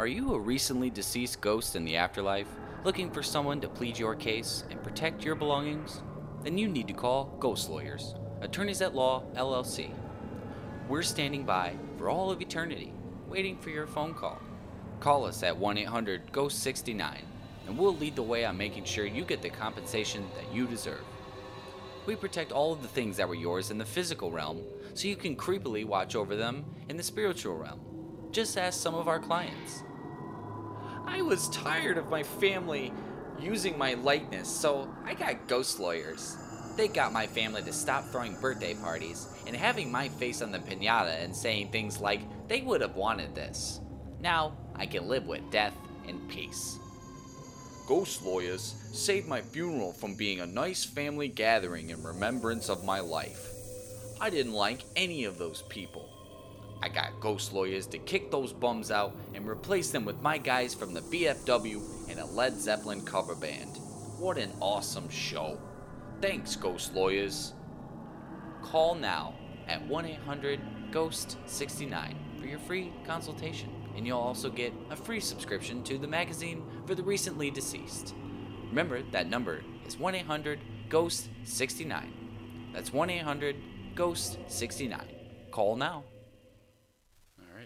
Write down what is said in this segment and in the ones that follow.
Are you a recently deceased ghost in the afterlife, looking for someone to plead your case and protect your belongings? Then you need to call Ghost Lawyers, Attorneys at Law LLC. We're standing by for all of eternity, waiting for your phone call. Call us at 1 800 GHOST 69, and we'll lead the way on making sure you get the compensation that you deserve. We protect all of the things that were yours in the physical realm, so you can creepily watch over them in the spiritual realm. Just ask some of our clients. I was tired of my family using my likeness, so I got ghost lawyers. They got my family to stop throwing birthday parties and having my face on the pinata and saying things like they would have wanted this. Now I can live with death in peace. Ghost lawyers saved my funeral from being a nice family gathering in remembrance of my life. I didn't like any of those people. I got ghost lawyers to kick those bums out and replace them with my guys from the VFW and a Led Zeppelin cover band. What an awesome show. Thanks, ghost lawyers. Call now at 1 800 GHOST 69 for your free consultation, and you'll also get a free subscription to the magazine for the recently deceased. Remember, that number is 1 800 GHOST 69. That's 1 800 GHOST 69. Call now.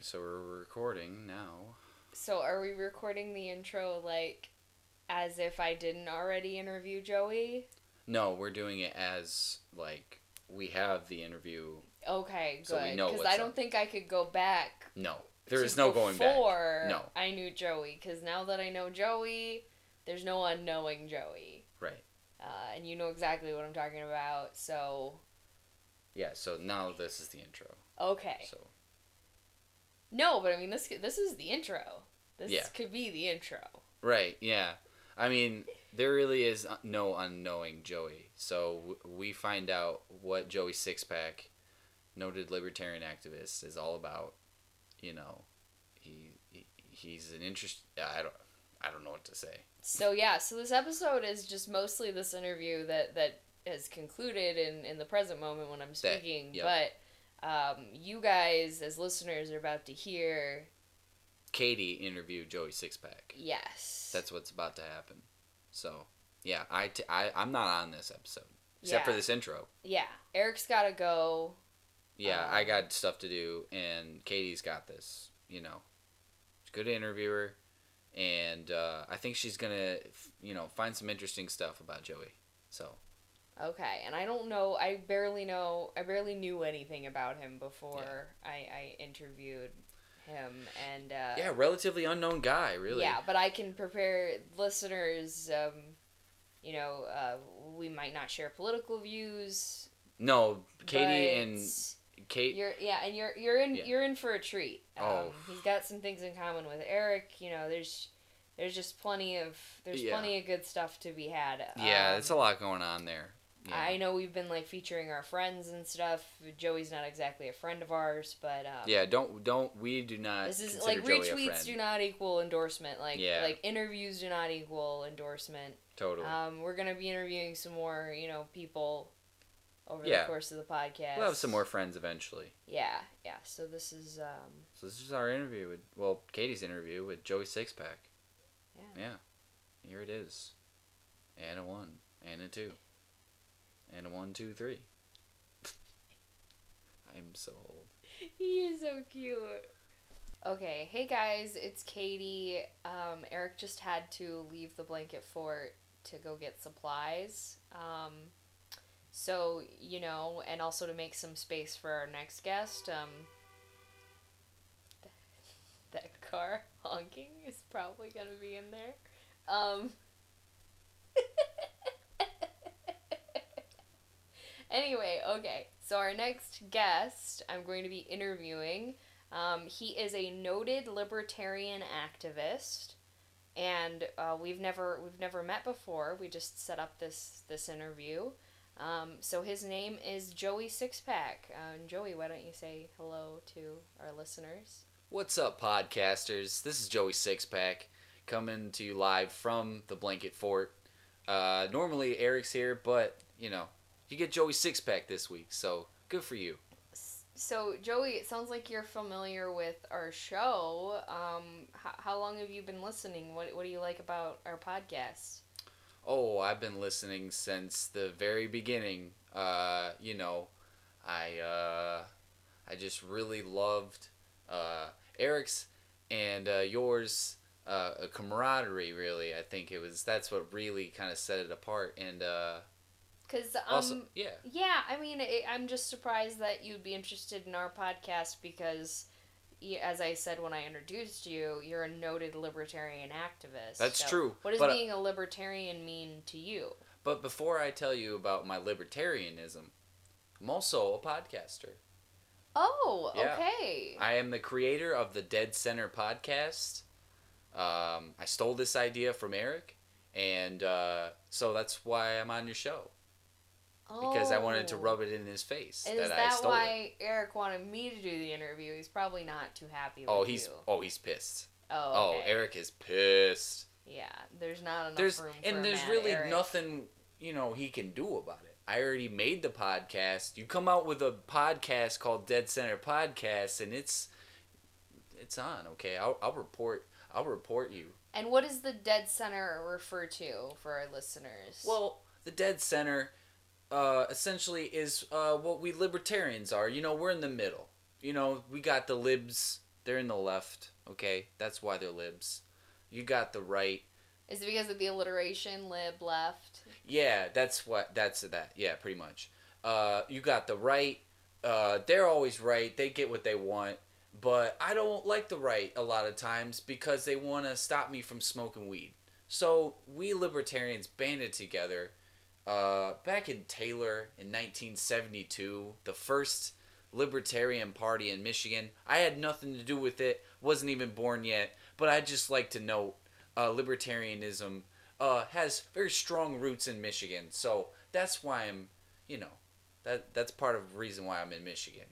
So we're recording now. So are we recording the intro like as if I didn't already interview Joey? No, we're doing it as like we have the interview. Okay, good. So we know Because I don't up. think I could go back. No, there is no going back. Before No, I knew Joey, because now that I know Joey, there's no unknowing Joey, right. uh, and you know exactly what I'm talking about. So Yeah, so now this is the intro. okay, So no, but I mean this this is the intro. This Yeah. could be the intro. right, yeah. I mean, there really is no unknowing Joey. So we find out what Joey Sixpack, noted libertarian activist, is all about. You know, he, he he's an interest. I don't I don't know what to say. So yeah, so this episode is just mostly this interview that that has concluded in in the present moment when I'm speaking. yep. But um, you guys as listeners are about to hear Katie interviewed Joey Sixpack. yes. That's what's about to happen. So yeah, I, t- I I'm not on this episode except for this intro. yeah. Eric's got to go. Yeah, Um, I got stuff to do, and Katie's got this. You know, good interviewer, and uh, I think she's gonna, you know, find some interesting stuff about Joey. So Okay, and I don't know. I barely know. I barely knew anything about him before I, I interviewed him, and uh, yeah, relatively unknown guy, really. Yeah, but I can prepare listeners. Um, you know, uh, we might not share political views. No, Katie and Kate. you're yeah, and you're you're in Yeah. you're in for a treat. Um, Oh. he's got some things in common with Eric. You know, there's there's just plenty of there's Yeah. plenty of good stuff to be had. Yeah, Um, there's a lot going on there. Yeah. I know we've been like featuring our friends and stuff. Joey's not exactly a friend of ours, but um, yeah, don't don't we do not. This is like Joey retweets do not equal endorsement. Like Yeah. like interviews do not equal endorsement. totally. Um, we're gonna be interviewing some more, you know, people over Yeah. the course of the podcast. we'll have some more friends eventually. Yeah, yeah. So this is um, So this is our interview with well, Katie's interview with Joey Sixpack. yeah. Yeah, here it is. And a one, and a two, and one, two, three. I'm so old. He is so cute. Okay, hey guys, it's Katie. Um, Eric just had to leave the blanket fort to go get supplies. Um, so you know, and also to make some space for our next guest. Um, that car honking is probably gonna be in there. Um. anyway, okay. So our next guest, I'm going to be interviewing. Um, he is a noted libertarian activist, and uh, we've never we've never met before. We just set up this this interview. Um, so his name is Joey Sixpack. And Joey, why don't you say hello to our listeners? What's up, podcasters? This is Joey Sixpack coming to you live from the Blanket Fort. Uh, normally Eric's here, but you know you get Joey six pack this week, so good for you. so Joey, it sounds like you're familiar with our show. Um, how, how long have you been listening? What What do you like about our podcast? Oh, I've been listening since the very beginning. Uh, you know, I uh, I just really loved uh, Eric's and uh, yours uh, a camaraderie. Really, I think it was that's what really kind of set it apart. And uh, Because um, also, yeah, yeah, I mean, it, I'm just surprised that you'd be interested in our podcast because, as I said when I introduced you, you're a noted libertarian activist. That's So true, What does but- being a libertarian mean to you? But before I tell you about my libertarianism, I'm also a podcaster. Oh, Yeah. okay. I am the creator of the Dead Center podcast. Um, I stole this idea from Eric, and uh, so that's why I'm on your show because I wanted to Oh. rub it in his face Is that, that, I stole it. why Eric wanted me to do the interview? He's probably not too happy oh, with Oh, he's you. oh he's pissed. Oh, Oh. Eric is pissed. Yeah, there's not enough There's room for and there's really Eric. nothing you know he can do about it. I already made the podcast. You come out with a podcast called Dead Center Podcast, and it's it's on. Okay, I'll, I'll report. I'll report you. And what does the dead center refer to for our listeners? Well, the Dead Center, uh, essentially is uh, what we libertarians are. You know, we're in the middle. You know, we got the libs. They're in the left. Okay, that's why they're libs. You got the right. is it because of the alliteration, lib left? Yeah, that's what. That's that. Yeah, pretty much. Uh, you got the right. Uh, they're always right. They get what they want. But I don't like the right a lot of times because they want to stop me from smoking weed. So we libertarians banded together uh, back in Taylor in 1972, the first libertarian party in Michigan. I had nothing to do with it, wasn't even born yet, but I'd just like to note uh, libertarianism uh, has very strong roots in Michigan. So that's why I'm, you know, that that's part of the reason why I'm in Michigan.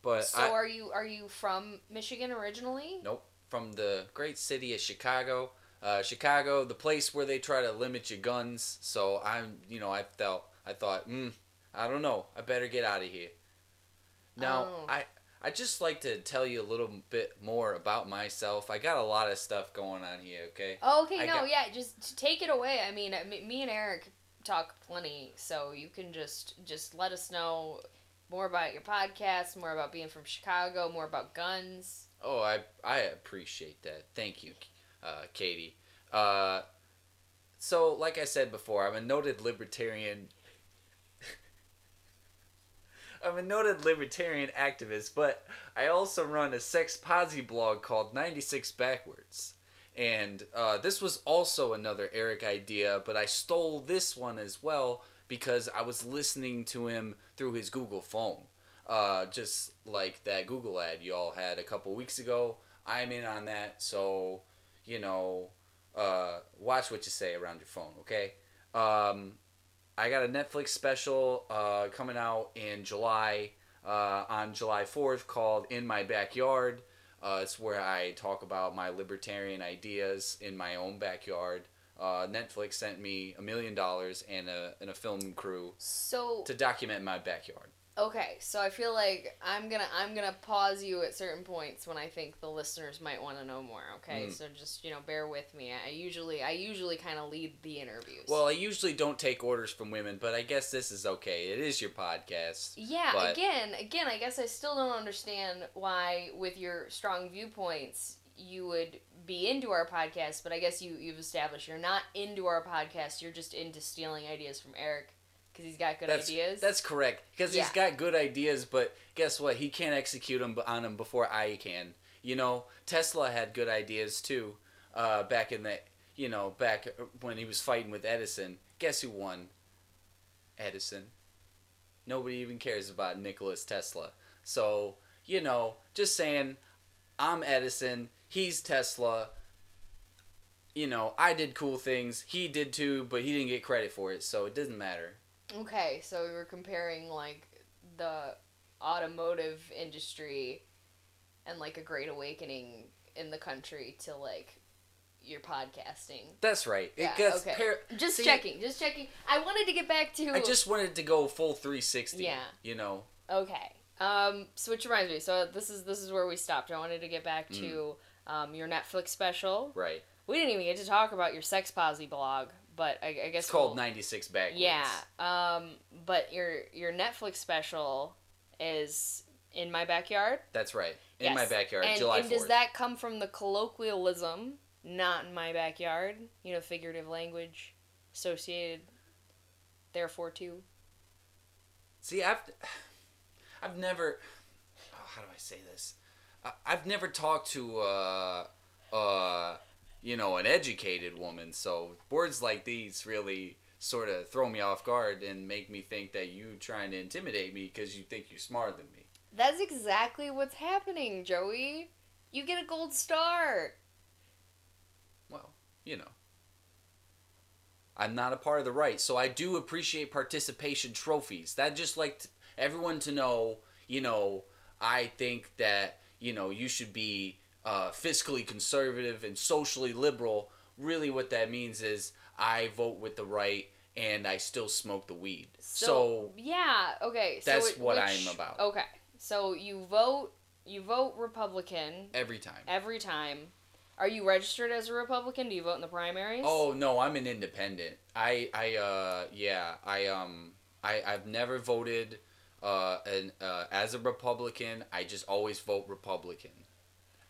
But so I, are you are you from Michigan originally? Nope. From the great city of Chicago. Uh, Chicago, the place where they try to limit your guns. So I'm, you know, I felt, I thought, hmm, I don't know. I better get out of here. Now, Oh. I, I just like to tell you a little bit more about myself. I got a lot of stuff going on here. Okay. Oh, okay, I no, got- yeah, just take it away. I mean, me me and Eric talk plenty, so you can just just let us know more about your podcast, more about being from Chicago, more about guns. Oh, I I appreciate that. Thank you, uh, Katie. Uh, so, like I said before, I'm a noted libertarian. I'm a noted libertarian activist, but I also run a sex posy blog called 96 Backwards. And uh, this was also another Eric idea, but I stole this one as well because I was listening to him through his Google phone. Uh, just like that Google ad y'all had a couple weeks ago. I'm in on that, so, you know, uh, watch what you say around your phone, okay? Um, I got a Netflix special uh, coming out in July, uh, on July 4th, called In My Backyard. Uh, it's where I talk about my libertarian ideas in my own backyard. Uh, Netflix sent me a million dollars and a, and a film crew So to document my backyard. Okay, so I feel like I'm gonna I'm gonna pause you at certain points when I think the listeners might want to know more. Okay, Mm. so just you know bear with me. I usually I usually kind of lead the interviews. Well, I usually don't take orders from women, but I guess this is okay. It is your podcast. Yeah, But- again, again, I guess I still don't understand why, with your strong viewpoints, you would be into our podcast. But I guess you you've established you're not into our podcast. You're just into stealing ideas from Eric because he's got good That's ideas. that's correct because he's got good ideas, but guess what? He can't execute them on them before I can. You know, Tesla had good ideas too. Uh, back in the you know back when he was fighting with Edison. Guess who won? Edison. Nobody even cares about Nicholas Tesla. So you know, just saying, I'm Edison. He's Tesla. You know, I did cool things. He did too, but he didn't get credit for it, so it doesn't matter. Okay. So we were comparing like the automotive industry and like a great awakening in the country to like your podcasting. That's right. It Yeah, gets okay. par- Just See, checking, just checking. I wanted to get back to I just wanted to go full 360. Yeah. You know. Okay. Um, so which reminds me, so this is this is where we stopped. I wanted to get back to um, your Netflix special. Right. We didn't even get to talk about your sex posy blog, but I, I guess It's called we'll- 96 Backwards. Yeah. Um, but your your Netflix special is in my backyard. That's right. In my backyard, and, July and 4th. does that come from the colloquialism, not in my backyard? You know, figurative language associated, therefore, too. See, I've, I've never. Oh, how do I say this? I, I've never talked to, uh, uh, you know, an educated woman. So words like these really sort of throw me off guard and make me think that you trying to intimidate me because you think you're smarter than me. That's exactly what's happening, Joey. You get a gold star. Well, you know. I'm not a part of the right, so I do appreciate participation trophies. That just like t- everyone to know, you know, I think that, you know, you should be uh, fiscally conservative and socially liberal. Really, what that means is I vote with the right and I still smoke the weed. So, yeah, okay. So That's it- what which- I'm about. Okay, so you vote, you vote Republican every time. every time. Are you registered as a Republican? Do you vote in the primaries? Oh no, I'm an independent. I I uh yeah I um I I've never voted uh an uh as a Republican. I just always vote Republican.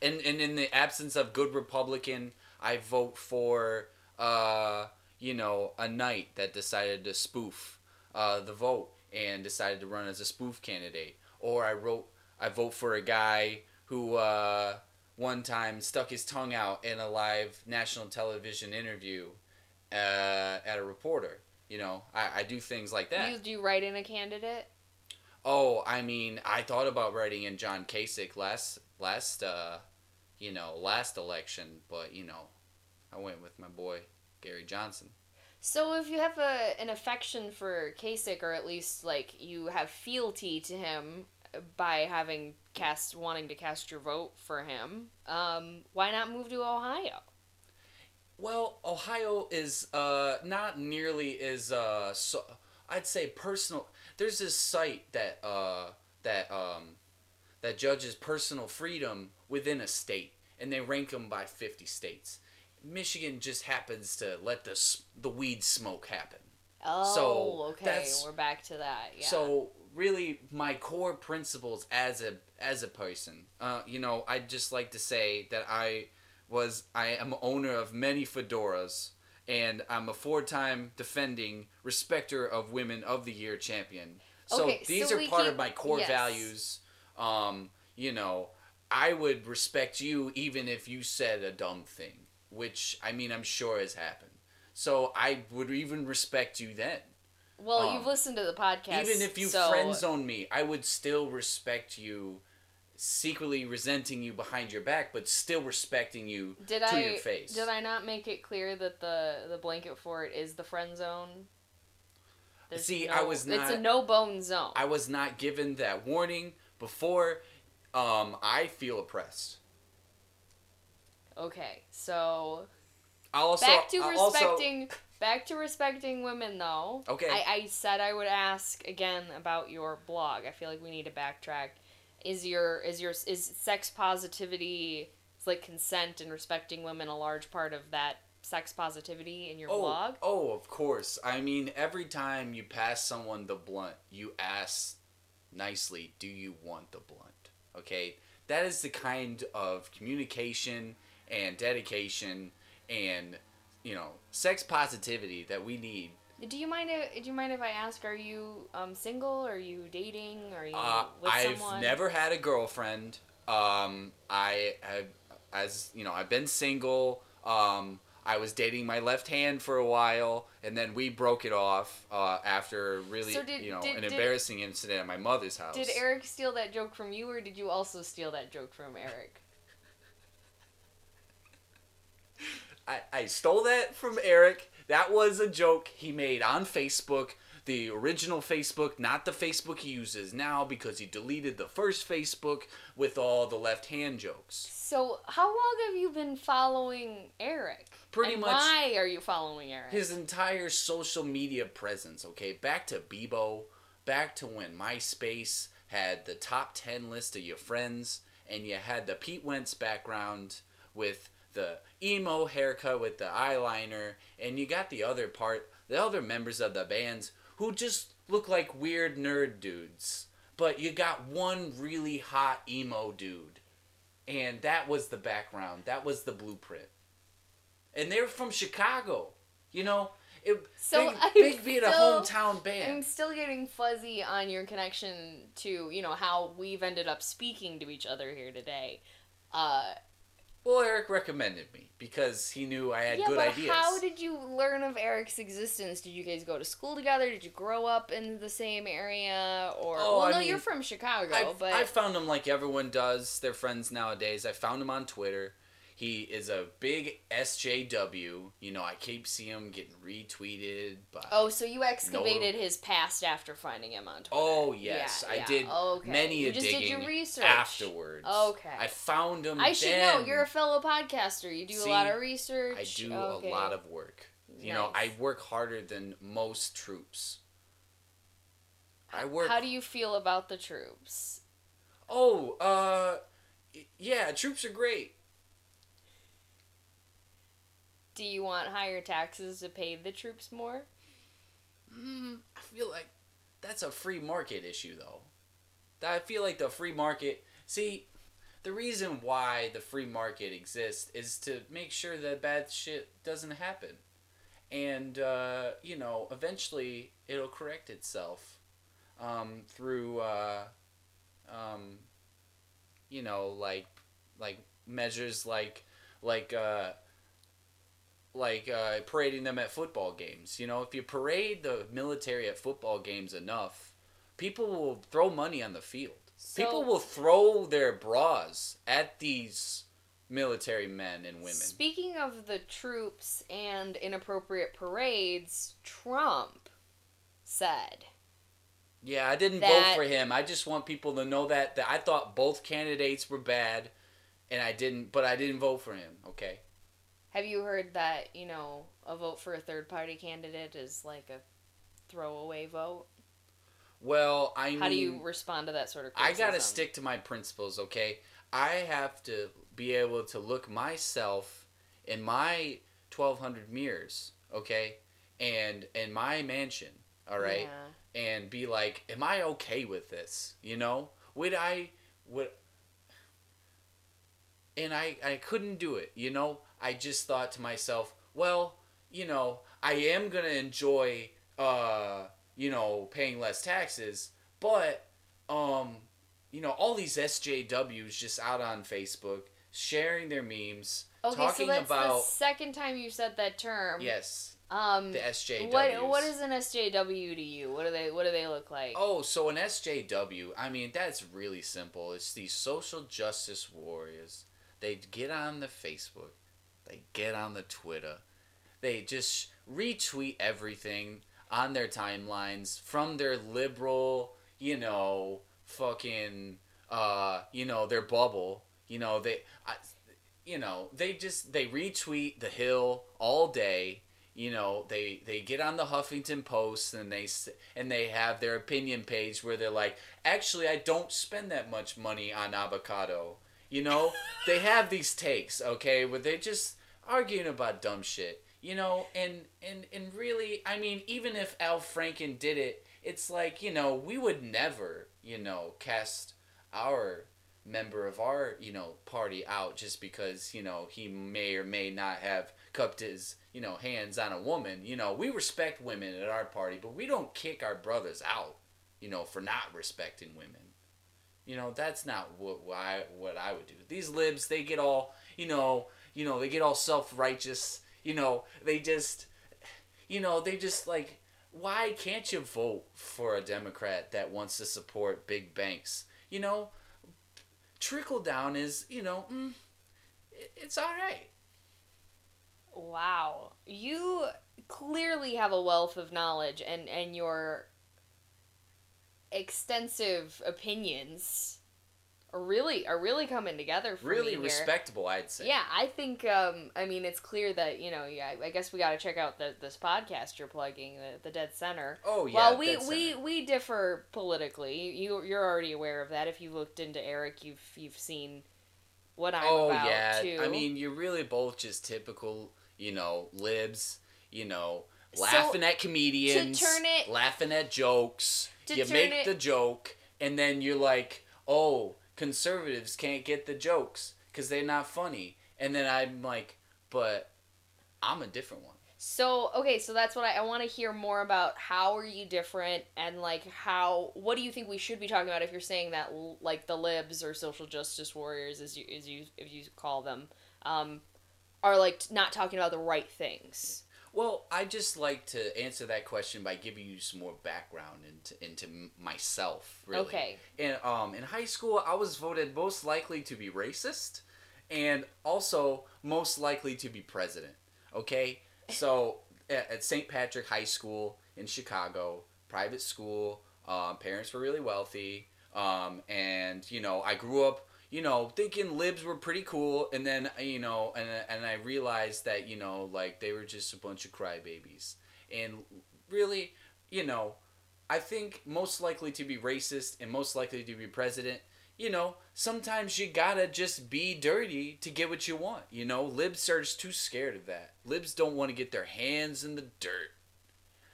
And and in the absence of good Republican, I vote for uh you know a knight that decided to spoof uh the vote and decided to run as a spoof candidate. Or I wrote I vote for a guy who uh one time stuck his tongue out in a live national television interview uh, at a reporter. You know, I, I do things like that. You, do you write in a candidate? oh, I mean, I thought about writing in John Kasich last last uh, you know last election, but you know, I went with my boy Gary Johnson. So if you have a an affection for Kasich, or at least like you have fealty to him by having cast wanting to cast your vote for him, um, why not move to Ohio? Well, Ohio is uh, not nearly as uh, so. I'd say personal. There's this site that uh, that um, that judges personal freedom within a state, and they rank them by 50 states. Michigan just happens to let the the weed smoke happen. Oh, So, okay, we're back to that. Yeah. So really, my core principles as a as a person, uh, you know, I'd just like to say that I was I am owner of many fedoras, and I'm a four time defending respecter of women of the year champion. So Okay, these so are part keep- of my core yes. values. Um, you know, I would respect you even if you said a dumb thing, which I mean I'm sure has happened. So I would even respect you then. well, um, you've listened to the podcast. Even if you so friend zone me, I would still respect you, secretly resenting you behind your back, but still respecting you did to I your face. did I not make it clear that the the blanket fort is the friend zone? There's See, no- I was not. It's a no bone zone. I was not given that warning before. Um, I feel oppressed. okay, so also back to I also- respecting back to respecting women though Okay. I, I said i would ask again about your blog i feel like we need to backtrack is your is your is sex positivity like consent and respecting women a large part of that sex positivity in your oh, blog Oh, of course. I mean, every time you pass someone the blunt, you ask nicely, "Do you want the blunt?" Okay, that is the kind of communication and dedication and you know sex positivity that we need. do you mind if, do you mind if i ask are you um single are you dating are you Uh, with I've someone never had a girlfriend. Um, I have, as you know, I've been single. Um, I was dating my left hand for a while, and then we broke it off uh, after really, So did- you know, did- an did- embarrassing incident at my mother's house. did eric steal that joke from you or did you also steal that joke from eric I, I stole that from Eric. That was a joke he made on Facebook. The original Facebook, not the Facebook he uses now because he deleted the first Facebook with all the left hand jokes. So, how long have you been following Eric? Pretty And much Why are you following Eric? his entire social media presence, okay? Back to Bebo, back to when MySpace had the top 10 list of your friends, and you had the Pete Wentz background with the emo haircut with the eyeliner, and you got the other part, the other members of the bands who just look like weird nerd dudes. But you got one really hot emo dude. And that was the background. That was the blueprint. And they're from Chicago. You know, it, So big, I'm big being a hometown band. I'm still getting fuzzy on your connection to, you know, how we've ended up speaking to each other here today. Uh, Well, Eric recommended me because he knew I had yeah, good but ideas. how did you learn of Eric's existence? Did you guys go to school together? Did you grow up in the same area? Or Oh, well, I no, mean, you're from Chicago, I've, but I found him like everyone does. Their friends nowadays. I found him on Twitter. He is a big SJW. You know, I keep seeing him getting retweeted by. oh, so you excavated his past after finding him on Twitter? Oh yes, Yeah, I yeah. did Okay. many You a just did your research. afterwards. Okay. I found him. I should then. know. You're a fellow podcaster. You do See, a lot of research. I do Okay. a lot of work. You know, I work harder than most troops. I work. How do you feel about the troops? Oh, uh, yeah, troops are great. Do you want higher taxes to pay the troops more? Mm, I feel like that's a free market issue, though. I feel like the free market. See, the reason why the free market exists is to make sure that bad shit doesn't happen. And, uh, you know, eventually it'll correct itself um, through, uh, um, you know, like, like measures like, like, uh, like uh, parading them at football games. You know, if you parade the military at football games enough, people will throw money on the field. people will throw their bras at these military men and women. Speaking of the troops and inappropriate parades, Trump said yeah, I didn't vote for him. I just want people to know that that I thought both candidates were bad, and I didn't. But I didn't vote for him. Okay. Have you heard that, you know, a vote for a third party candidate is like a throwaway vote? Well, I How do you respond to that sort of question? I gotta stick to my principles, okay? I have to be able to look myself in my 1200 mirrors, okay? And in my mansion, all right? Yeah. And be like, am I okay with this? You know? Would I would and I I couldn't do it, you know? I just thought to myself, well, you know, I am going to enjoy uh, you know, paying less taxes, but um you know, all these SJWs just out on Facebook sharing their memes, Okay, talking so that's the about second time you said that term. yes, Um the SJWs. what what is an SJW to you? What do they what do they look like? Oh, so an SJW, I mean, that's really simple. It's these social justice warriors. They get on the Facebook, they get on the Twitter, they just retweet everything on their timelines from their liberal, you know, fucking, uh, you know, their bubble. You know, they, I, you know, they just they retweet the Hill all day. You know, they they get on the Huffington Post and they and they have their opinion page where they're like, actually, I don't spend that much money on avocado. You know, they have these takes, okay, where they're just arguing about dumb shit. You know, and and and really, I mean, even if Al Franken did it, it's like you know, we would never, you know, cast our member of our you know party out just because you know he may or may not have cupped his you know hands on a woman you know we respect women at our party but we don't kick our brothers out you know for not respecting women you know that's not what why what I would do. These libs they get all you know you know they get all self-righteous. You know they just you know they just like why can't you vote for a democrat that wants to support big banks? You know trickle down is you know mm, it's all right. Wow. You clearly have a wealth of knowledge and and your extensive opinions are really are really coming together for Really respectable, I'd say. Yeah, I think. Um, I mean, it's clear that you know. Yeah, I guess we got to check out the, this podcast you're plugging, the, the Dead Center. Oh yeah. well, we, we we differ politically. You you're already aware of that. If you looked into Eric, you've you've seen what I'm oh about yeah. too. I mean, you're really both just typical, you know, libs. You know, So, laughing at comedians, turn it- laughing at jokes. To You make it- the joke, and then you're like, "Oh, conservatives can't get the jokes because they're not funny." And then I'm like, "But I'm a different one." So okay, so that's what I, I want to hear more about. How are you different, and like how? What do you think we should be talking about if you're saying that like the libs or social justice warriors, as you as you if you call them, um, are like not talking about the right things? Well, I just like to answer that question by giving you some more background into into myself. Really. Okay. In um in high school, I was voted most likely to be racist, and also most likely to be president. Okay, so at, at St. Patrick High School in Chicago, private school. Um, parents were really wealthy, um, and you know I grew up you know, thinking libs were pretty cool, and then you know, and and I realized that you know, like they were just a bunch of crybabies, and really, you know, I think most likely to be racist and most likely to be president. You know, sometimes you gotta just be dirty to get what you want. You know, libs are just too scared of that. Libs don't want to get their hands in the dirt.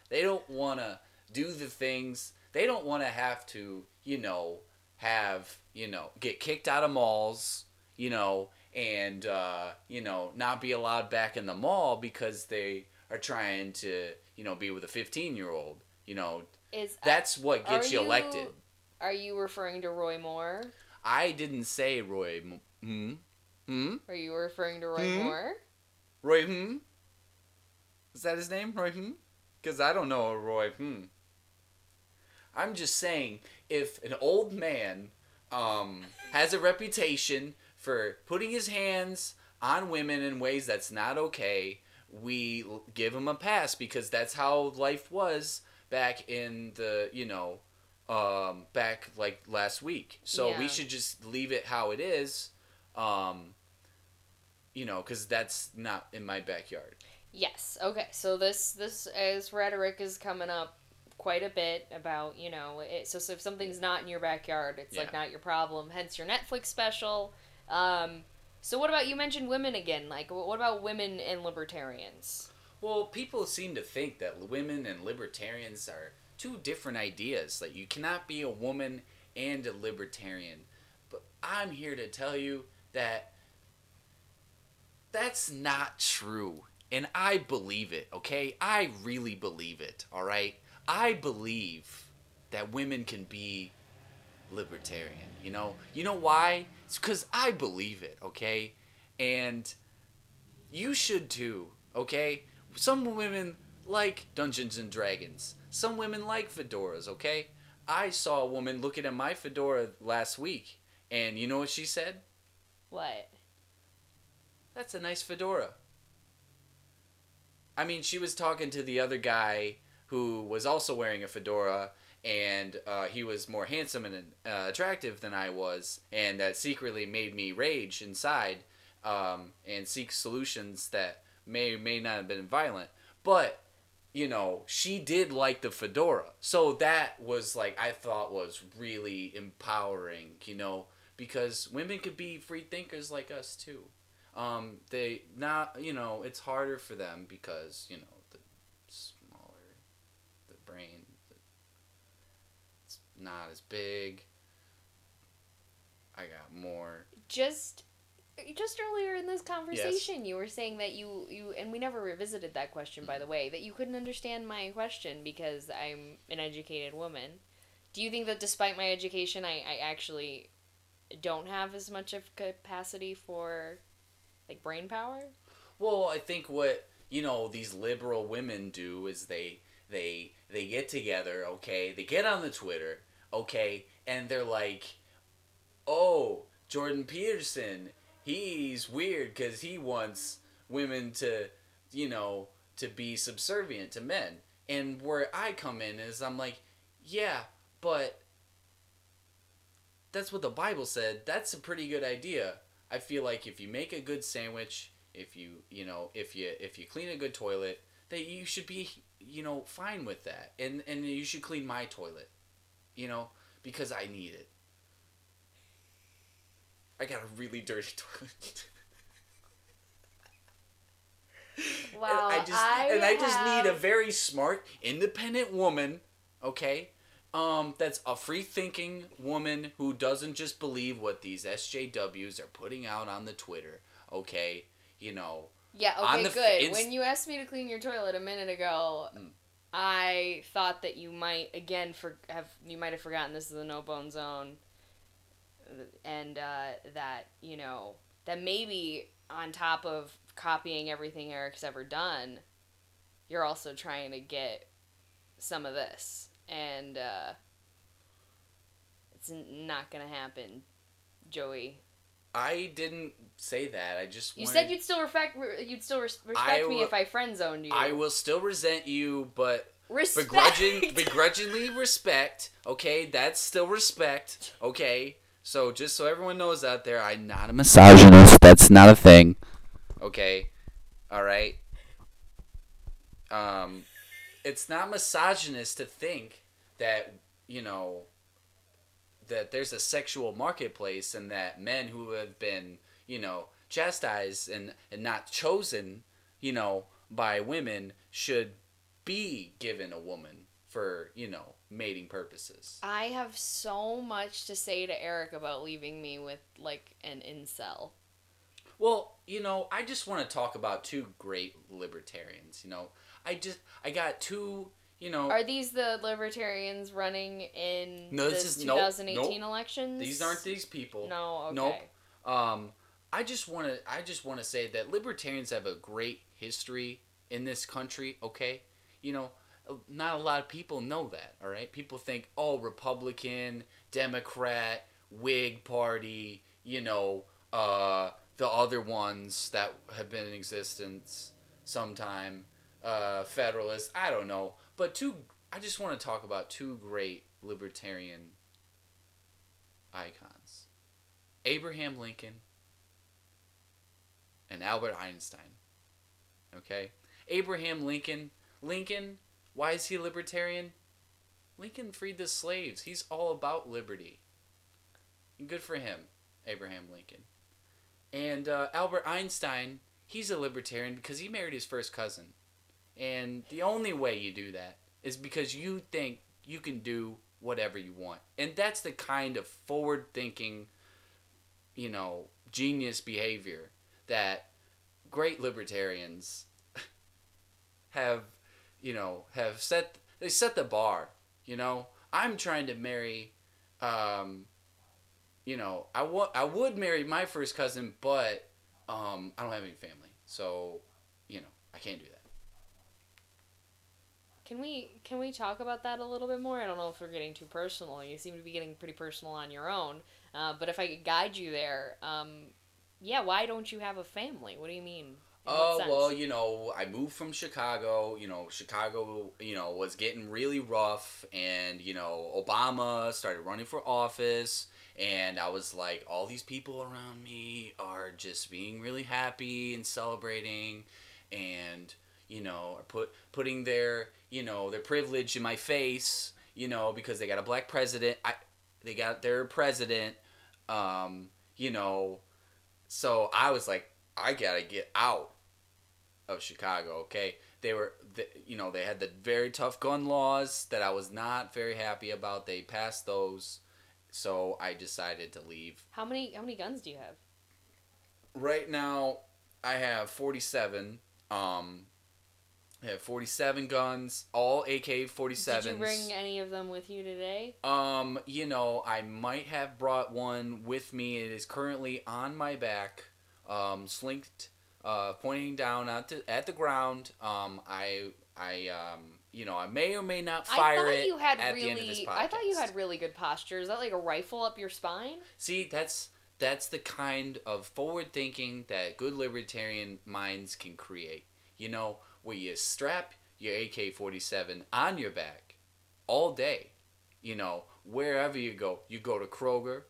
They don't want to do the things. They don't want to have to, you know, have you know get kicked out of malls you know and uh, you know not be allowed back in the mall because they are trying to you know be with a 15 year old you know. Is that's what gets you elected. Are you referring to Roy Moore? i didn't say roy hmm? Hmm? Are you referring to Roy Hmm? Moore? roy hmm is that his name roy hmm because i don't know a roy hmm i'm just saying if an old man um, has a reputation for putting his hands on women in ways that's not okay, we give him a pass because that's how life was back in the, you know, um, back like last week. So Yeah. we should just leave it how it is, um, you know, because that's not in my backyard. Yes. Okay. So this this as rhetoric is coming up quite a bit about you know it, so, so if something's not in your backyard, it's like not your problem. Hence your Netflix special. Um, so what about you mentioned women again? Like what about women and libertarians? Well, people seem to think that women and libertarians are two different ideas. Like you cannot be a woman and a libertarian. But I'm here to tell you that that's not true. And I believe it, okay? I really believe it, all right? I believe that women can be libertarian, you know? You know why? It's cuz I believe it, okay? And you should too, okay? Some women like Dungeons and Dragons. Some women like fedoras, okay? I saw a woman looking at my fedora last week, and you know what she said? What? That's a nice fedora. I mean, she was talking to the other guy who was also wearing a fedora, and uh, he was more handsome and uh, attractive than I was, and that secretly made me rage inside um, and seek solutions that may may not have been violent. But you know, she did like the fedora, so that was like I thought was really empowering. You know, because women could be free thinkers like us too um, they not you know it's harder for them because you know brain. It's not as big. I got more. Just just earlier in this conversation you were saying that you you and we never revisited that question by the mm-hmm. way that you couldn't understand my question because i'm an educated woman. Do you think that despite my education i, I actually don't have as much of capacity for like brain power? Well i think what you know these liberal women do is they they they get together okay they get on the twitter okay and they're like oh jordan peterson he's weird because he wants women to you know to be subservient to men and where i come in is i'm like yeah but that's what the Bible said. That's a pretty good idea. I feel like if you make a good sandwich, if you you know if you if you clean a good toilet, that you should be you know fine with that, and and you should clean my toilet, you know, because I need it. I got a really dirty toilet. Wow, and I just I and I just need a very smart, independent woman, okay? Um, that's a free thinking woman who doesn't just believe what these SJWs are putting out on the Twitter, okay? You know, Yeah, okay, the good. when you asked me to clean your toilet a minute ago, Mm. I thought that you might again for have you might have forgotten this is the no bone zone, and uh, that you know that maybe on top of copying everything Eric's ever done, you're also trying to get some of this, and uh, it's not gonna happen, Joey. I didn't say that. I just You wanted, said you'd still respect you'd still respect I me will- if I friend zoned you. I will still resent you, but respect. begrudging, begrudgingly respect. Okay, that's still respect. Okay, so just so everyone knows out there, I'm not a misogynist. That's not a thing. Okay, all right. Um, it's not misogynist to think that you know that there's a sexual marketplace and that men who have been you know chastised and and not chosen you know by women should be given a woman for you know mating purposes I have so much to say to Eric about leaving me with like an incel. well you know i just want to talk about two great libertarians you know i just i got two you know Are these the libertarians running in No, this is- nope, 2018 nope. elections? these aren't these people No, okay. Nope. Um, I just want to I just want to say that libertarians have a great history in this country. Okay, you know, not a lot of people know that. All right, people think oh Republican, Democrat, Whig Party, you know, uh, the other ones that have been in existence sometime, uh, Federalist. I don't know, but two. I just want to talk about two great libertarian icons. Abraham Lincoln and Albert Einstein. Okay? Abraham Lincoln. Lincoln, why is he libertarian? Lincoln freed the slaves. He's all about liberty. Good for him, Abraham Lincoln. And uh, Albert Einstein, he's a libertarian because he married his first cousin. And the only way you do that is because you think you can do whatever you want. And that's the kind of forward thinking, you know, genius behavior that great libertarians have, you know, have set they set the bar, you know. I'm trying to marry um you know, I wa- I would marry my first cousin, but um I don't have any family. So, you know, I can't do that. Can we can we talk about that a little bit more? I don't know if we're getting too personal. You seem to be getting pretty personal on your own. Uh, but if I could guide you there, um, yeah, why don't you have a family? What do you mean? Oh sense? well, you know, I moved from Chicago. You know, Chicago, you know, was getting really rough, and you know, Obama started running for office, and I was like, all these people around me are just being really happy and celebrating, and you know, are put putting their you know their privilege in my face, you know, because they got a black president. I they got their president, um, you know, so I was like, I gotta get out of Chicago. Okay, they were, you know, they had the very tough gun laws that I was not very happy about. They passed those, so I decided to leave. How many how many guns do you have? Right now, I have forty seven. Um, I have forty seven guns, all AK forty Did you bring any of them with you today? Um, you know, I might have brought one with me. It is currently on my back, um, slinked, uh, pointing down at the at the ground. Um, I I um, you know, I may or may not fire I thought it you had at really. the end of this podcast. I thought you had really good posture. Is that like a rifle up your spine? See, that's that's the kind of forward thinking that good libertarian minds can create. You know, where you strap your AK forty seven on your back all day. You know, wherever you go, you go to Kroger,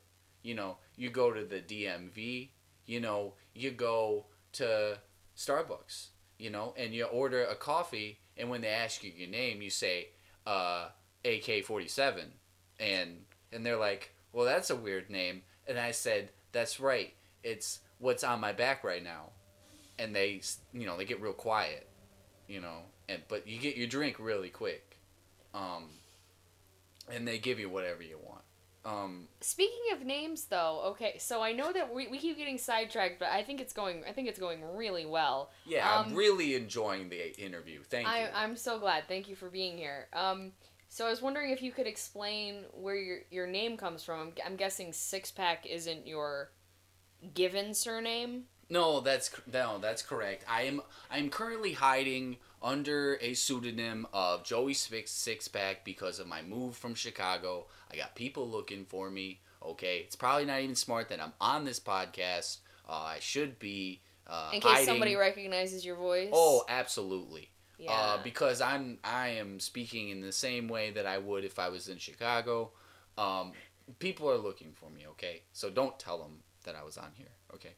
you know, you go to the DMV, you know, you go to Starbucks, you know, and you order a coffee, and when they ask you your name, you say uh, AK forty seven, and and they're like, well, that's a weird name, and I said, that's right, it's what's on my back right now, and they, you know, they get real quiet, you know, and but you get your drink really quick, um, and they give you whatever you want. Um, Speaking of names, though, okay, so I know that we, we keep getting sidetracked, but I think it's going I think it's going really well. yeah, Um, I'm really enjoying the interview. Thank you. I I'm so glad. Thank you for being here. Um, so I was wondering if you could explain where your your name comes from. I'm, I'm guessing Six Pack isn't your given surname. No, that's no, that's correct. I am I'm currently hiding under a pseudonym of Joey Six Six Pack because of my move from Chicago. I got people looking for me. Okay, it's probably not even smart that I'm on this podcast. Uh, I should be uh, In case hiding. somebody recognizes your voice. oh, absolutely. yeah. Uh, because I'm I am speaking in the same way that I would if I was in Chicago. Um, people are looking for me. Okay, so don't tell them that I was on here. Okay,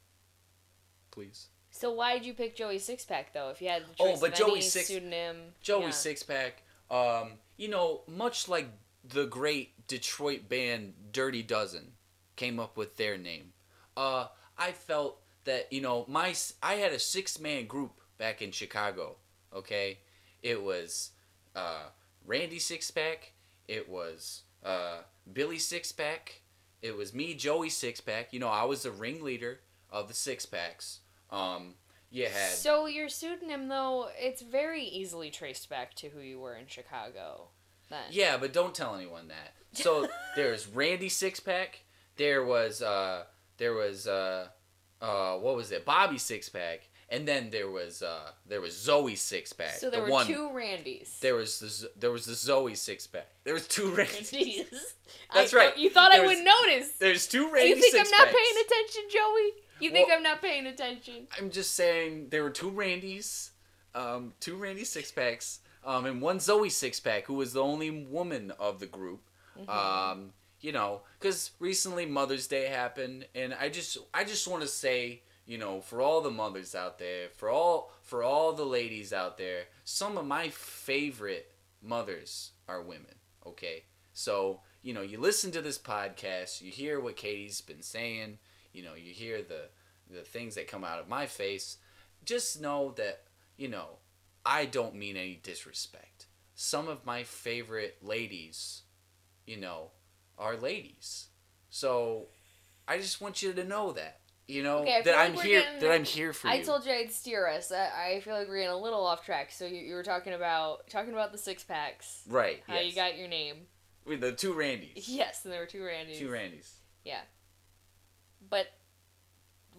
please. so why did you pick Joey Six Pack though? If you had the Oh, but of Joey any Six- pseudonym, Joey yeah. Six Pack. Um, you know, much like the great Detroit band Dirty Dozen came up with their name. Uh, I felt that you know my I had a six man group back in Chicago. Okay, it was uh, Randy Six Pack. It was uh, Billy Six Pack. It was me, Joey Six Pack. You know, I was the ringleader of the Six Packs. Um, you had So your pseudonym though, it's very easily traced back to who you were in Chicago. Then. Yeah, but don't tell anyone that. So there's Randy Sixpack. There was uh there was uh uh what was it? Bobby Sixpack. And then there was uh there was Zoe Sixpack. So there the were one, two Randys. There was the there was the Zoe Sixpack. There was two Randys. That's I right. You thought I There would was- notice. There's two Randy You think I'm not Sixpacks. paying attention, Joey? You think Well- I'm not paying attention? I'm just saying there were two Randys, um, two Randy six packs, um, and one Zoe six pack who was the only woman of the group. Mm-hmm. Um, you know, because recently Mother's Day happened, and I just I just want to say, you know, for all the mothers out there, for all for all the ladies out there, some of my favorite mothers are women. Okay, so you know, you listen to this podcast, you hear what Katie's been saying, you know, you hear the the things that come out of my face. Just know that you know, I don't mean any disrespect. Some of my favorite ladies, you know, are ladies. So I just want you to know that. You know Okay, that like I'm here. getting- That I'm here for I you. I told you I'd steer us. I, I feel like we're getting a little off track. So you, you were talking about talking about the six packs. right. How yes. you got your name? with the two Randys. Yes, and there were two Randys. Two Randys. But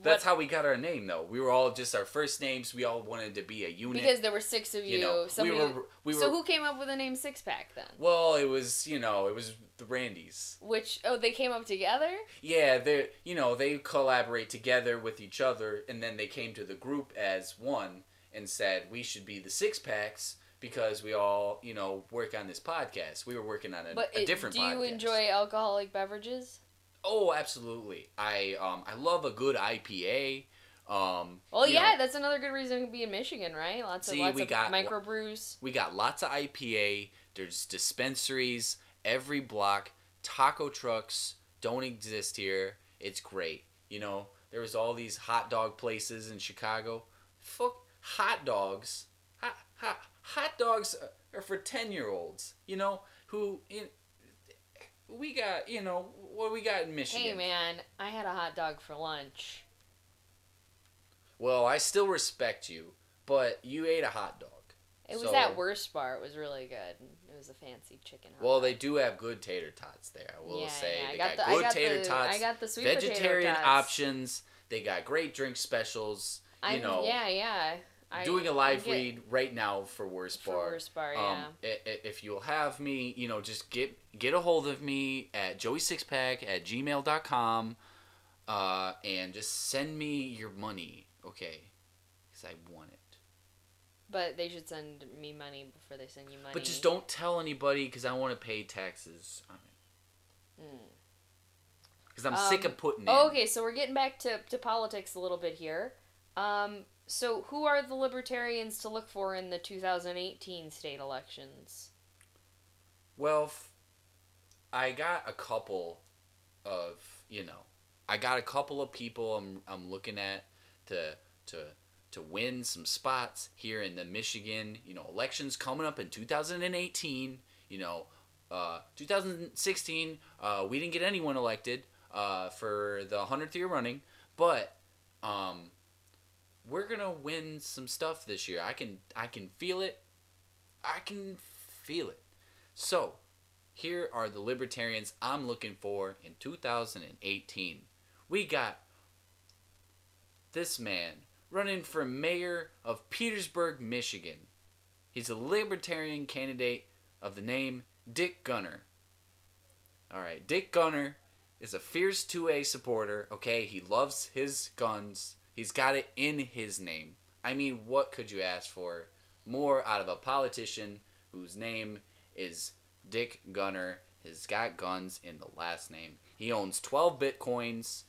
That's what- how we got our name, though. We were all just our first names. We all wanted to be a unit. because there were six of you. you know, we were. We were. so who came up with the name Six Pack then? well, it was you know it was the Randys. Which oh they came up together. Yeah, they you know they collaborate together with each other, and then they came to the group as one and said we should be the six packs because we all you know work on this podcast. We were working on a, But a different. do you enjoy alcoholic beverages? Oh, absolutely. I um I love a good IPA. Um, Well, yeah, know, that's another good reason to be in Michigan, right? Lots of See, lots we of got- microbrews. we got lots of IPA. There's dispensaries every block. Taco trucks don't exist here. It's great. You know, there was all these hot dog places in Chicago. Fuck hot dogs. Hot, hot, hot dogs are for 10 year olds, you know, who in, we got, you know, what we got in Michigan. Hey man, I had a hot dog for lunch. Well, I still respect you, but you ate a hot dog. It was So- that worst bar. It was really good. It was a fancy chicken. hot Well, dog. they do have good tater tots there. I will Yeah, say yeah, I they got got, the- I good got tater the- tots. I got the sweet vegetarian tots. options. They got great drink specials. I you know, yeah, yeah. I, doing a live get- read right now for Worst for Bar. worst bar. Yeah. Um, if you'll have me, you know, just get get a hold of me at joeysixpack at gmail.com uh, and just send me your money, okay? Because I want it. but they should send me money before they send you money. But just don't tell anybody because I want to pay taxes on it. Mm. because I'm sick Um, of putting. Oh, okay, so we're getting back to, to politics a little bit here. Um, so who are the libertarians to look for in the 2018 state elections? Well, I got a couple of you know, I got a couple of people I'm I'm looking at to to to win some spots here in the Michigan, you know, elections coming up in 2018. You know, uh, 2016, uh, we didn't get anyone elected uh, for the hundredth year running, but um, we're gonna win some stuff this year. I can I can feel it. I can feel it. So, here are the libertarians I'm looking for in 2018. We got this man running for mayor of Petersburg, Michigan. He's a libertarian candidate of the name Dick Gunner. All right, Dick Gunner is a fierce 2A supporter, okay? He loves his guns. He's got it in his name. I mean, what could you ask for more out of a politician whose name is Dick Gunner? He's got guns in the last name. He owns 12 bitcoins.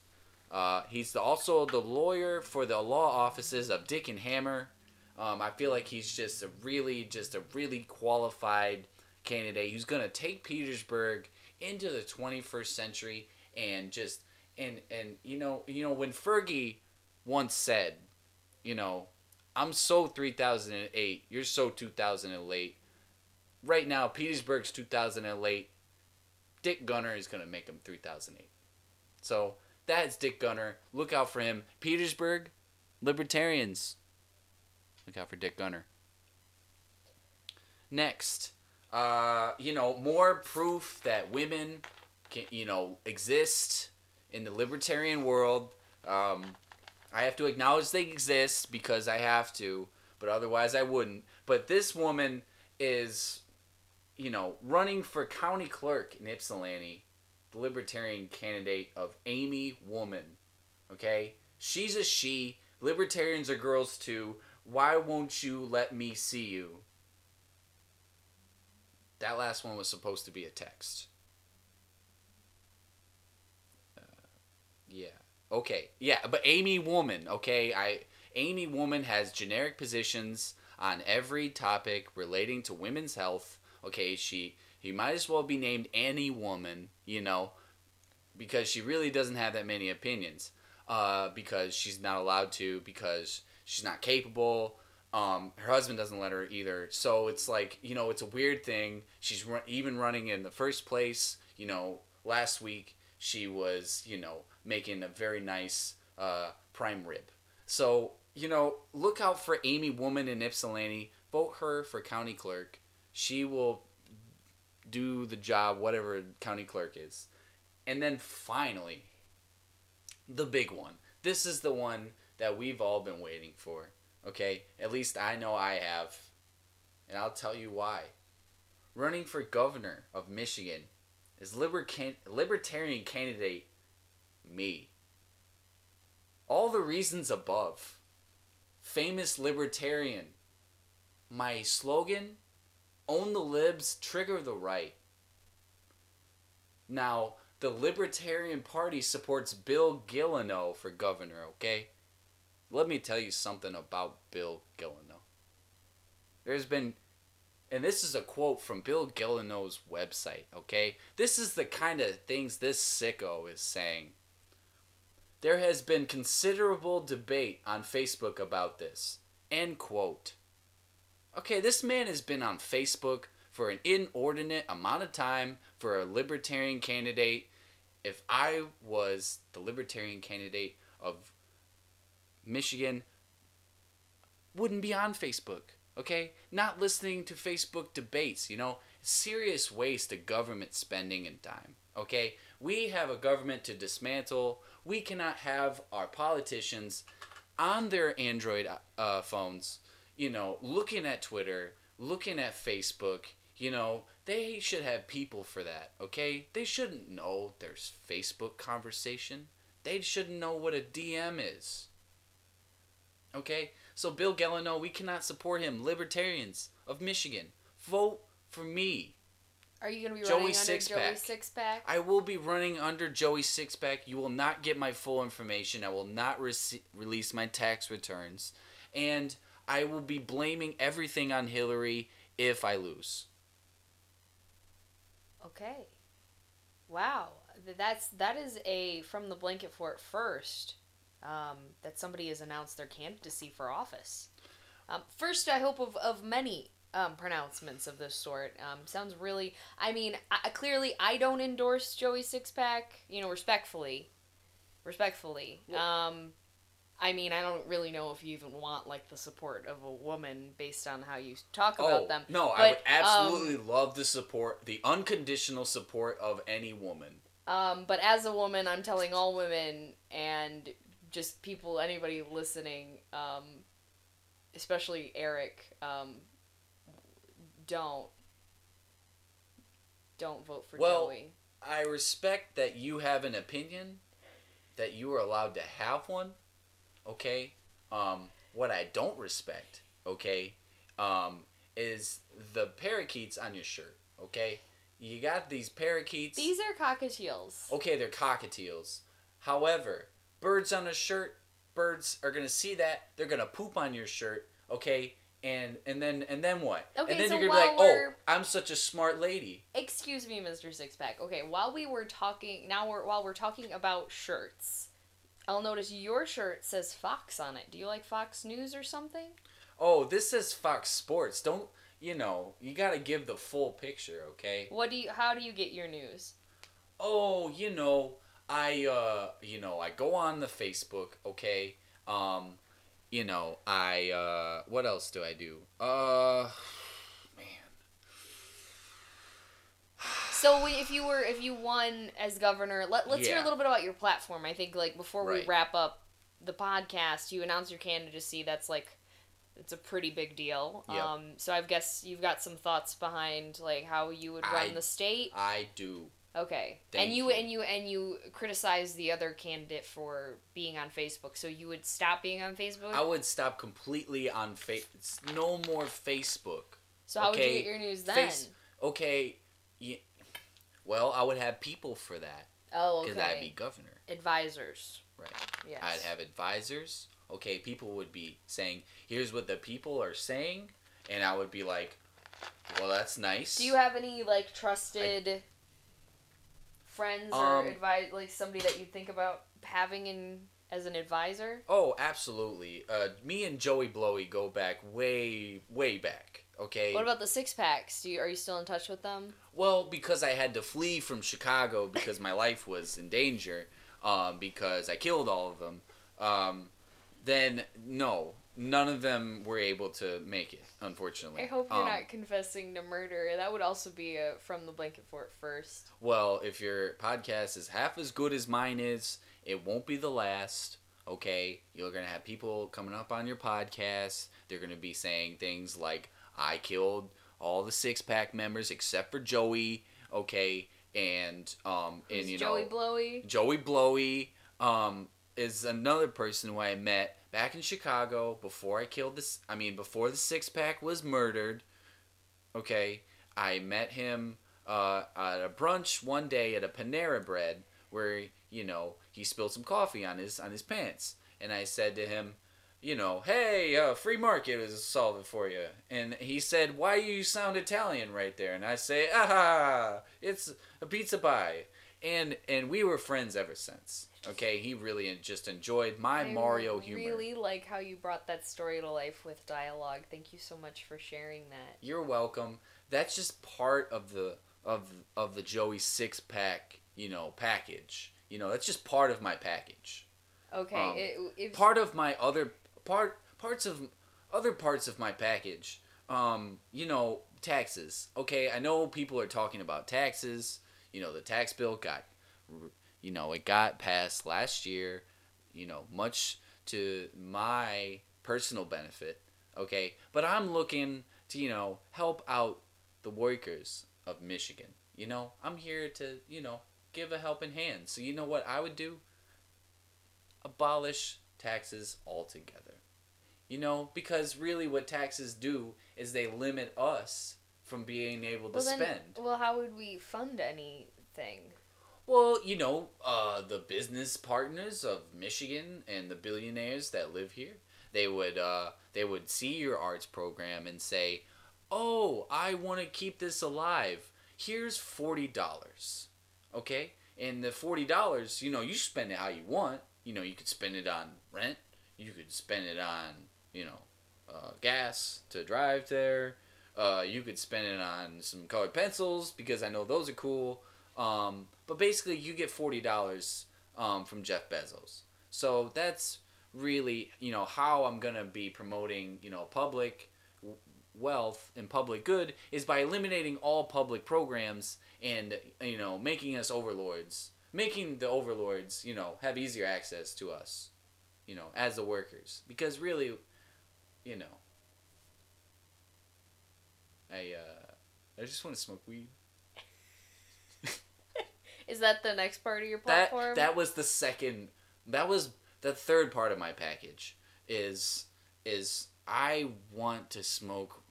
Uh, he's the, also the lawyer for the law offices of Dick and Hammer. Um, I feel like he's just a really, just a really qualified candidate who's gonna take Petersburg into the 21st century and just and and you know you know when Fergie once said, you know, I'm so 3008, you're so 2008. Right now, Petersburg's 2008. Dick Gunner is gonna make him 3008. So that's Dick Gunner. Look out for him. Petersburg, libertarians. Look out for Dick Gunner. Next, uh, you know, more proof that women can, you know, exist in the libertarian world. Um, I have to acknowledge they exist because I have to, but otherwise I wouldn't. But this woman is, you know, running for county clerk in Ypsilanti, the libertarian candidate of Amy Woman. Okay? She's a she. Libertarians are girls too. Why won't you let me see you? That last one was supposed to be a text. Uh, yeah. Okay. Yeah, but Amy Woman, okay? I Amy Woman has generic positions on every topic relating to women's health. Okay, she he might as well be named Annie Woman, you know, because she really doesn't have that many opinions. Uh, because she's not allowed to, because she's not capable. Um, her husband doesn't let her either. So it's like, you know, it's a weird thing. She's run- even running in the first place. You know, last week she was, you know, making a very nice uh, prime rib. So, you know, look out for Amy Woman in Ypsilanti. Vote her for county clerk. She will do the job, whatever county clerk is. And then finally, the big one. This is the one that we've all been waiting for. Okay? At least I know I have. And I'll tell you why. Running for governor of Michigan is libertarian candidate me. All the reasons above. Famous libertarian. My slogan own the libs, trigger the right. Now, the Libertarian Party supports Bill Gelineau for governor, okay? Let me tell you something about Bill Gelineau. There's been, and this is a quote from Bill Gelineau's website, okay? This is the kind of things this sicko is saying. There has been considerable debate on Facebook about this. End quote. Okay, this man has been on Facebook for an inordinate amount of time for a libertarian candidate. If I was the libertarian candidate of Michigan, wouldn't be on Facebook, okay? Not listening to Facebook debates, you know? Serious waste of government spending and time, okay? We have a government to dismantle. We cannot have our politicians on their Android uh, phones, you know, looking at Twitter, looking at Facebook, you know, they should have people for that, okay? They shouldn't know there's Facebook conversation. They shouldn't know what a DM is. Okay? So Bill Gelineau, we cannot support him. Libertarians of Michigan, vote for me. Are you gonna be Joey running under Joey Sixpack. Sixpack? I will be running under Joey Sixpack. You will not get my full information. I will not rece- release my tax returns. And I will be blaming everything on Hillary if I lose. Okay. Wow. That's that is a from the blanket fort first. Um, that somebody has announced their candidacy for office. Um, first, I hope of, of many um, pronouncements of this sort. Um, sounds really. I mean, I, clearly, I don't endorse Joey Sixpack. You know, respectfully, respectfully. Um, I mean, I don't really know if you even want like the support of a woman based on how you talk about them. Oh, no, I would absolutely love the support, the unconditional support of any woman. Um, but as a woman, I'm telling all women and just people, anybody listening, um, especially Eric, um, don't don't vote for Well, Joey. I respect that you have an opinion, that you are allowed to have one. Okay. Um, what I don't respect, okay, um, is the parakeets on your shirt. Okay, you got these parakeets. These are cockatiels. okay, they're cockatiels. However, birds on a shirt, birds are gonna see that. They're gonna poop on your shirt. Okay. And, and then and then what? Okay, and then so you're gonna be like, oh, I'm such a smart lady. Excuse me, Mr. Sixpack. Okay, while we were talking, now we're while we're talking about shirts, I'll notice your shirt says Fox on it. Do you like Fox News or something? Oh, this says Fox Sports. Don't you know? You gotta give the full picture, okay? What do you? How do you get your news? Oh, you know, I uh, you know, I go on the Facebook, okay? Um, you know, I uh, what else do I do? Uh, man. So we- if you were if you won as governor, let, let's hear a little bit about your platform. I think like before we wrap up the podcast, you announce your candidacy. That's like it's a pretty big deal. Yep. Um, so I guess you've got some thoughts behind like how you would run I- the state. I do. Okay. Thank and you, you. and you and you criticize the other candidate for being on Facebook. So you would stop being on Facebook. I would stop completely on face. No more Facebook. so how would you okay, get your news then? Face- Okay. Yeah, well, I would have people for that oh, okay. because. I'd be governor. Advisors. Right. Yes. I'd have advisors. Okay, people would be saying, "Here's what the people are saying," and I would be like, "Well, that's nice." Do you have any like trusted friends or Um, advise like somebody that you think about having in as an advisor? Oh, absolutely. Uh, me and Joey Blowy go back way, way back. Okay. What about the six packs? Do you are you still in touch with them? Well, because I had to flee from Chicago because my life was in danger, um, because I killed all of them. Um, then no, none of them were able to make it. Unfortunately. I hope you're Um, not confessing to murder. That would also be a from the blanket fort first. Well, if your podcast is half as good as mine is, it won't be the last. Okay, you're gonna have people coming up on your podcast. They're gonna be saying things like, "I killed all the six pack members except for Joey." Okay, and um, and Who's you Joey know, Blowy. Joey Blowy um, is another person who I met back in Chicago before I killed this. I mean, before the six pack was murdered. Okay, I met him uh, at a brunch one day at a Panera Bread where you know he spilled some coffee on his on his pants, and I said to him. You know, hey, uh, free market is solve it for you. And he said, "Why you sound Italian right there?" And I say, "Ah, it's a pizza pie." and and we were friends ever since. Okay, he really just enjoyed my I Mario humor. really like how you brought that story to life with dialogue. Thank you so much for sharing that. You're welcome. That's just part of the of of the Joey six pack, you know, package. You know, that's just part of my package. Okay, Um, it, it, Part of my other part parts of other parts of my package. Um, you know, taxes. Okay, I know people are talking about taxes. You know, the tax bill got you know, it got passed last year, you know, much to my personal benefit, okay? But I'm looking to, you know, help out the workers of Michigan. You know, I'm here to, you know, give a helping hand. So you know what I would do? Abolish taxes altogether. You know, because really what taxes do is they limit us from being able to well, then, spend. well, how would we fund anything? Well, you know, uh, the business partners of Michigan and the billionaires that live here, they would uh, they would see your arts program and say, "Oh, I want to keep this alive. Here's forty dollars, okay? And the forty dollars, you know, you spend it how you want. You know, you could spend it on rent. You could spend it on, you know, uh, gas to drive there. Uh, you could spend it on some colored pencils because I know those are cool." Um, but basically, you get forty dollars um, from Jeff Bezos. So that's really you know how I'm gonna be promoting you know public wealth and public good is by eliminating all public programs and you know making us overlords, making the overlords you know have easier access to us, you know as the workers because really, you know. I uh, I just want to smoke weed. Is that the next part of your that platform? that was the second that was the third part of my package is is I want to smoke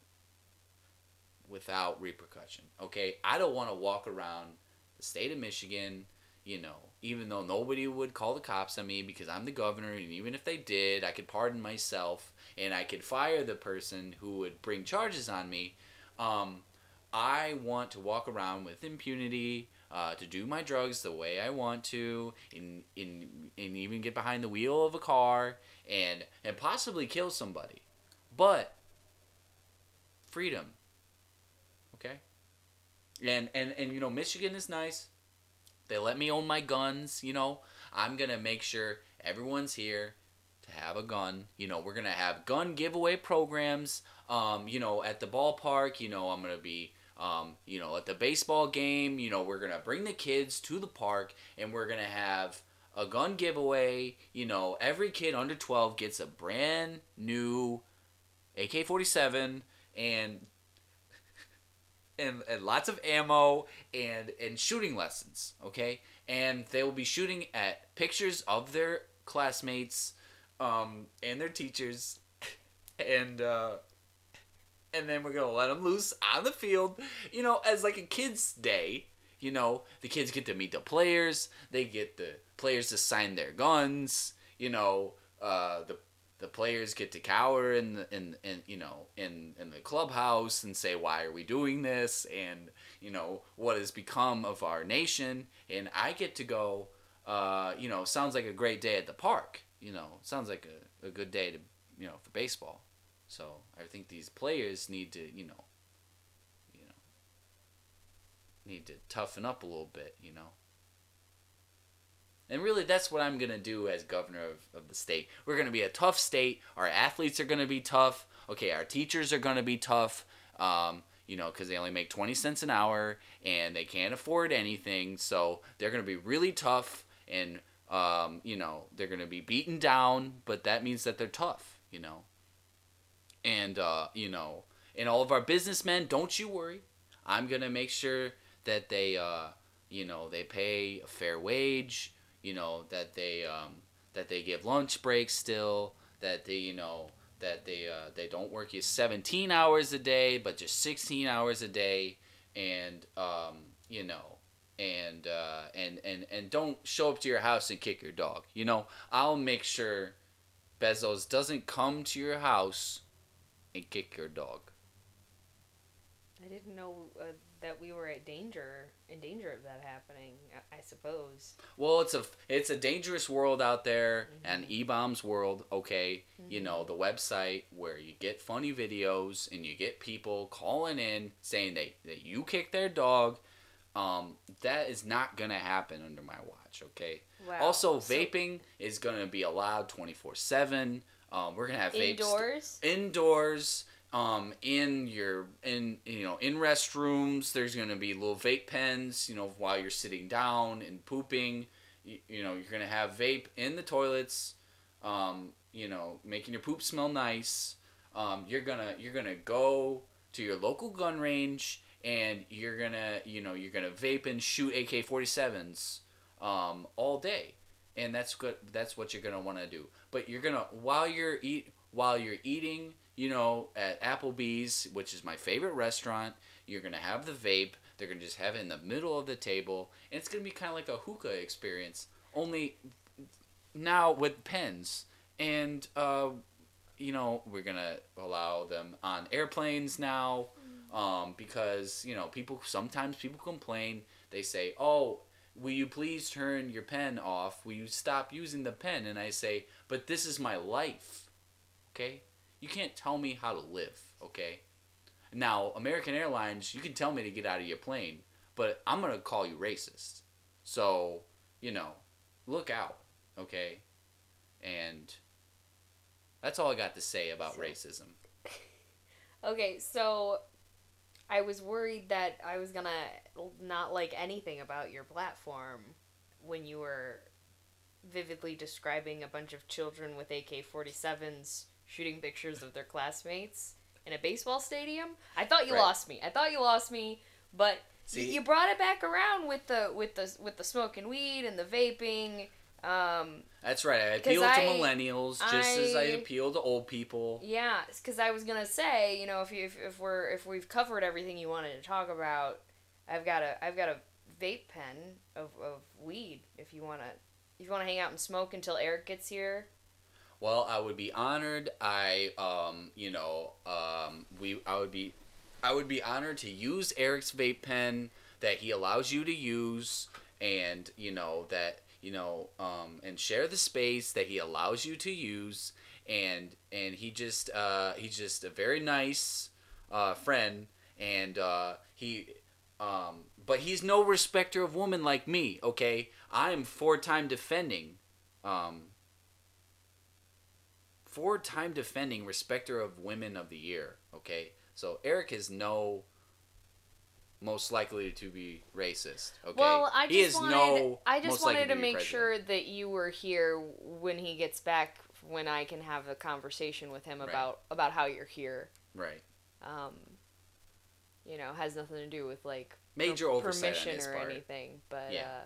without repercussion. Okay? I don't want to walk around the state of Michigan, you know, even though nobody would call the cops on me because I'm the governor and even if they did, I could pardon myself and I could fire the person who would bring charges on me. Um, I want to walk around with impunity uh, to do my drugs the way I want to, and, and, and even get behind the wheel of a car and and possibly kill somebody. But freedom. Okay? And and and you know, Michigan is nice. They let me own my guns, you know. I'm going to make sure everyone's here to have a gun. You know, we're going to have gun giveaway programs um, you know, at the ballpark, you know, I'm going to be um, you know, at the baseball game, you know, we're gonna bring the kids to the park and we're gonna have a gun giveaway. You know, every kid under 12 gets a brand new AK 47 and. And, and lots of ammo and and shooting lessons okay and they will be shooting at pictures of their classmates um, and their teachers and uh, and then we're gonna let them loose on the field, you know, as like a kids' day. You know, the kids get to meet the players. They get the players to sign their guns. You know, uh, the the players get to cower in the, in, in you know in in the clubhouse and say why are we doing this and you know what has become of our nation and I get to go uh, you know sounds like a great day at the park you know sounds like a, a good day to you know for baseball so I think these players need to, you know, you know, need to toughen up a little bit, you know. And really, that's what I'm gonna do as governor of, of the state. We're gonna be a tough state. Our athletes are gonna be tough. Okay, our teachers are gonna be tough. Um, you know, because they only make 20 cents an hour and they can't afford anything. So they're going to be really tough and, um, you know, they're going to be beaten down, but that means that they're tough, you know and uh, you know, and all of our businessmen, don't you worry. I'm gonna make sure that they, uh, you know, they pay a fair wage. You know that they um, that they give lunch breaks still. That they, you know, that they uh, they don't work you 17 hours a day, but just 16 hours a day, and um, you know, and uh, and and and don't show up to your house and kick your dog. You know, I'll make sure Bezos doesn't come to your house and kick your dog. I didn't know uh, that we were at danger in danger of that happening. I, I suppose. Well, it's a it's a dangerous world out there, mm-hmm. and E bombs world. Okay, mm-hmm. you know the website where you get funny videos and you get people calling in saying that that you kicked their dog. Um, that is not gonna happen under my watch. Okay. Wow. Also, vaping so- is gonna be allowed twenty four seven. Um, we're gonna have indoors. Vapes indoors. Um, in your in you know in restrooms, there's gonna be little vape pens. You know while you're sitting down and pooping. You, you know you're gonna have vape in the toilets. Um, you know making your poop smell nice. Um, you're gonna you're gonna go to your local gun range and you're gonna you know you're gonna vape and shoot AK-47s um, all day and that's good that's what you're gonna want to do but you're gonna while you're eat while you're eating you know, at Applebee's, which is my favorite restaurant, you're gonna have the vape. They're gonna just have it in the middle of the table, and it's gonna be kind of like a hookah experience, only now with pens. And uh, you know, we're gonna allow them on airplanes now, um, because you know, people sometimes people complain. They say, "Oh, will you please turn your pen off? Will you stop using the pen?" And I say, "But this is my life, okay? You can't tell me how to live, okay?" Now, American Airlines, you can tell me to get out of your plane, but I'm gonna call you racist. So, you know, look out, okay? And that's all I got to say about So- racism. Okay, so I was worried that I was gonna not like anything about your platform when you were vividly describing a bunch of children with AK 47s shooting pictures of their classmates in a baseball stadium. I thought you Right. lost me. I thought you lost me, but See- you brought it back around with the with the with the smoking weed and the vaping. Um, That's right. I appeal to I- millennials just as I I- appeal to old people. Yeah, because I was gonna say, you know, if you if, if we're if we've covered everything you wanted to talk about, I've got a I've got a vape pen of, of weed. If you wanna if you wanna hang out and smoke until Eric gets here. Well, I would be honored. I, um, you know, um, we, I would be, I would be honored to use Eric's vape pen that he allows you to use, and you know that you know, um, and share the space that he allows you to use, and and he just, uh, he's just a very nice, uh, friend, and uh, he. Um, but he's no respecter of woman like me, okay? I'm four time defending. Um, four time defending respecter of women of the year okay so eric is no most likely to be racist okay Well, I just he is wanted no I just wanted to be make president. sure that you were here when he gets back when I can have a conversation with him Right. about about how you're here. right Um, you know, has nothing to do with like major per- permission or part anything, but Yeah. uh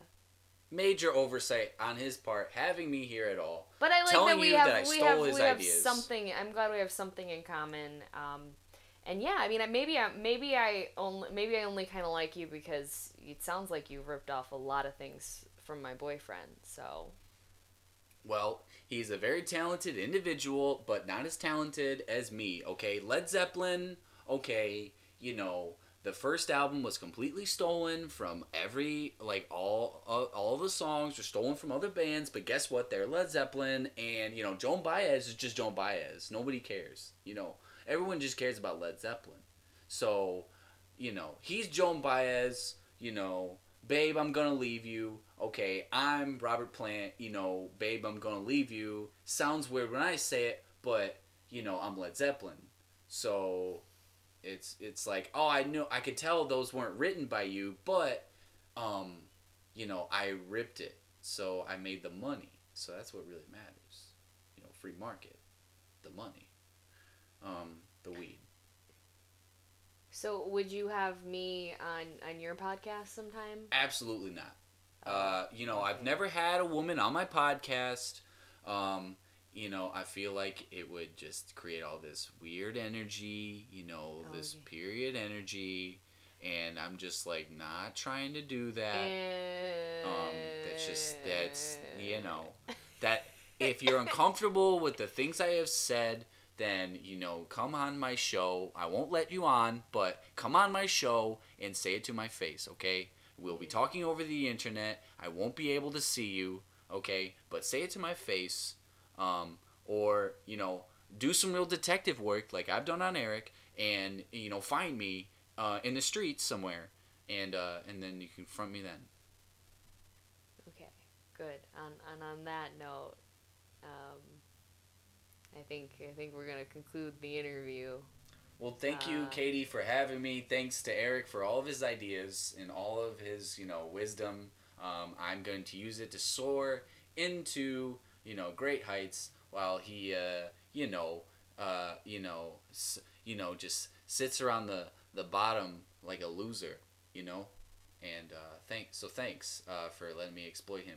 major oversight on his part having me here at all But I like that we have that I we stole have his we have ideas. something. I'm glad we have something in common. Um, and yeah, I mean, maybe I maybe I only maybe I only kind of like you because it sounds like you ripped off a lot of things from my boyfriend. So Well, he's a very talented individual, but not as talented as me, okay? Led Zeppelin, okay, you know, the first album was completely stolen from every like all uh, all the songs were stolen from other bands, but guess what? They're Led Zeppelin and you know, Joan Baez is just Joan Baez. Nobody cares, you know. Everyone just cares about Led Zeppelin. So, you know, he's Joan Baez, you know, babe, I'm gonna leave you. Okay, I'm Robert Plant, you know, babe, I'm gonna leave you. Sounds weird when I say it, but you know, I'm Led Zeppelin. So it's it's like, oh, I knew I could tell those weren't written by you, but um, you know, I ripped it. So I made the money. So that's what really matters. You know, free market, the money. Um, the weed. so would you have me on on your podcast sometime? Absolutely not. Uh, you know, I've never had a woman on my podcast. Um, you know, I feel like it would just create all this weird energy, you know, Oh, this yeah. period energy, and I'm just like not trying to do that. And... Um, that's just that's you know that if you're uncomfortable with the things I have said, then you know come on my show. I won't let you on, but come on my show and say it to my face, okay? We'll be talking over the internet. I won't be able to see you, okay? But say it to my face, um, or you know do some real detective work like I've done on Eric, and you know find me uh, in the streets somewhere, and uh, and then you confront me then. Okay, good. On and on that note, um, I think I think we're gonna conclude the interview. Well, thank you, Uh, Katie, for having me. Thanks to Eric for all of his ideas and all of his, you know, wisdom. Um, I'm going to use it to soar into, you know, great heights while he, uh, you know, uh, you know, s- you know, just sits around the the bottom like a loser, you know. And uh, thanks, so thanks uh, for letting me exploit him.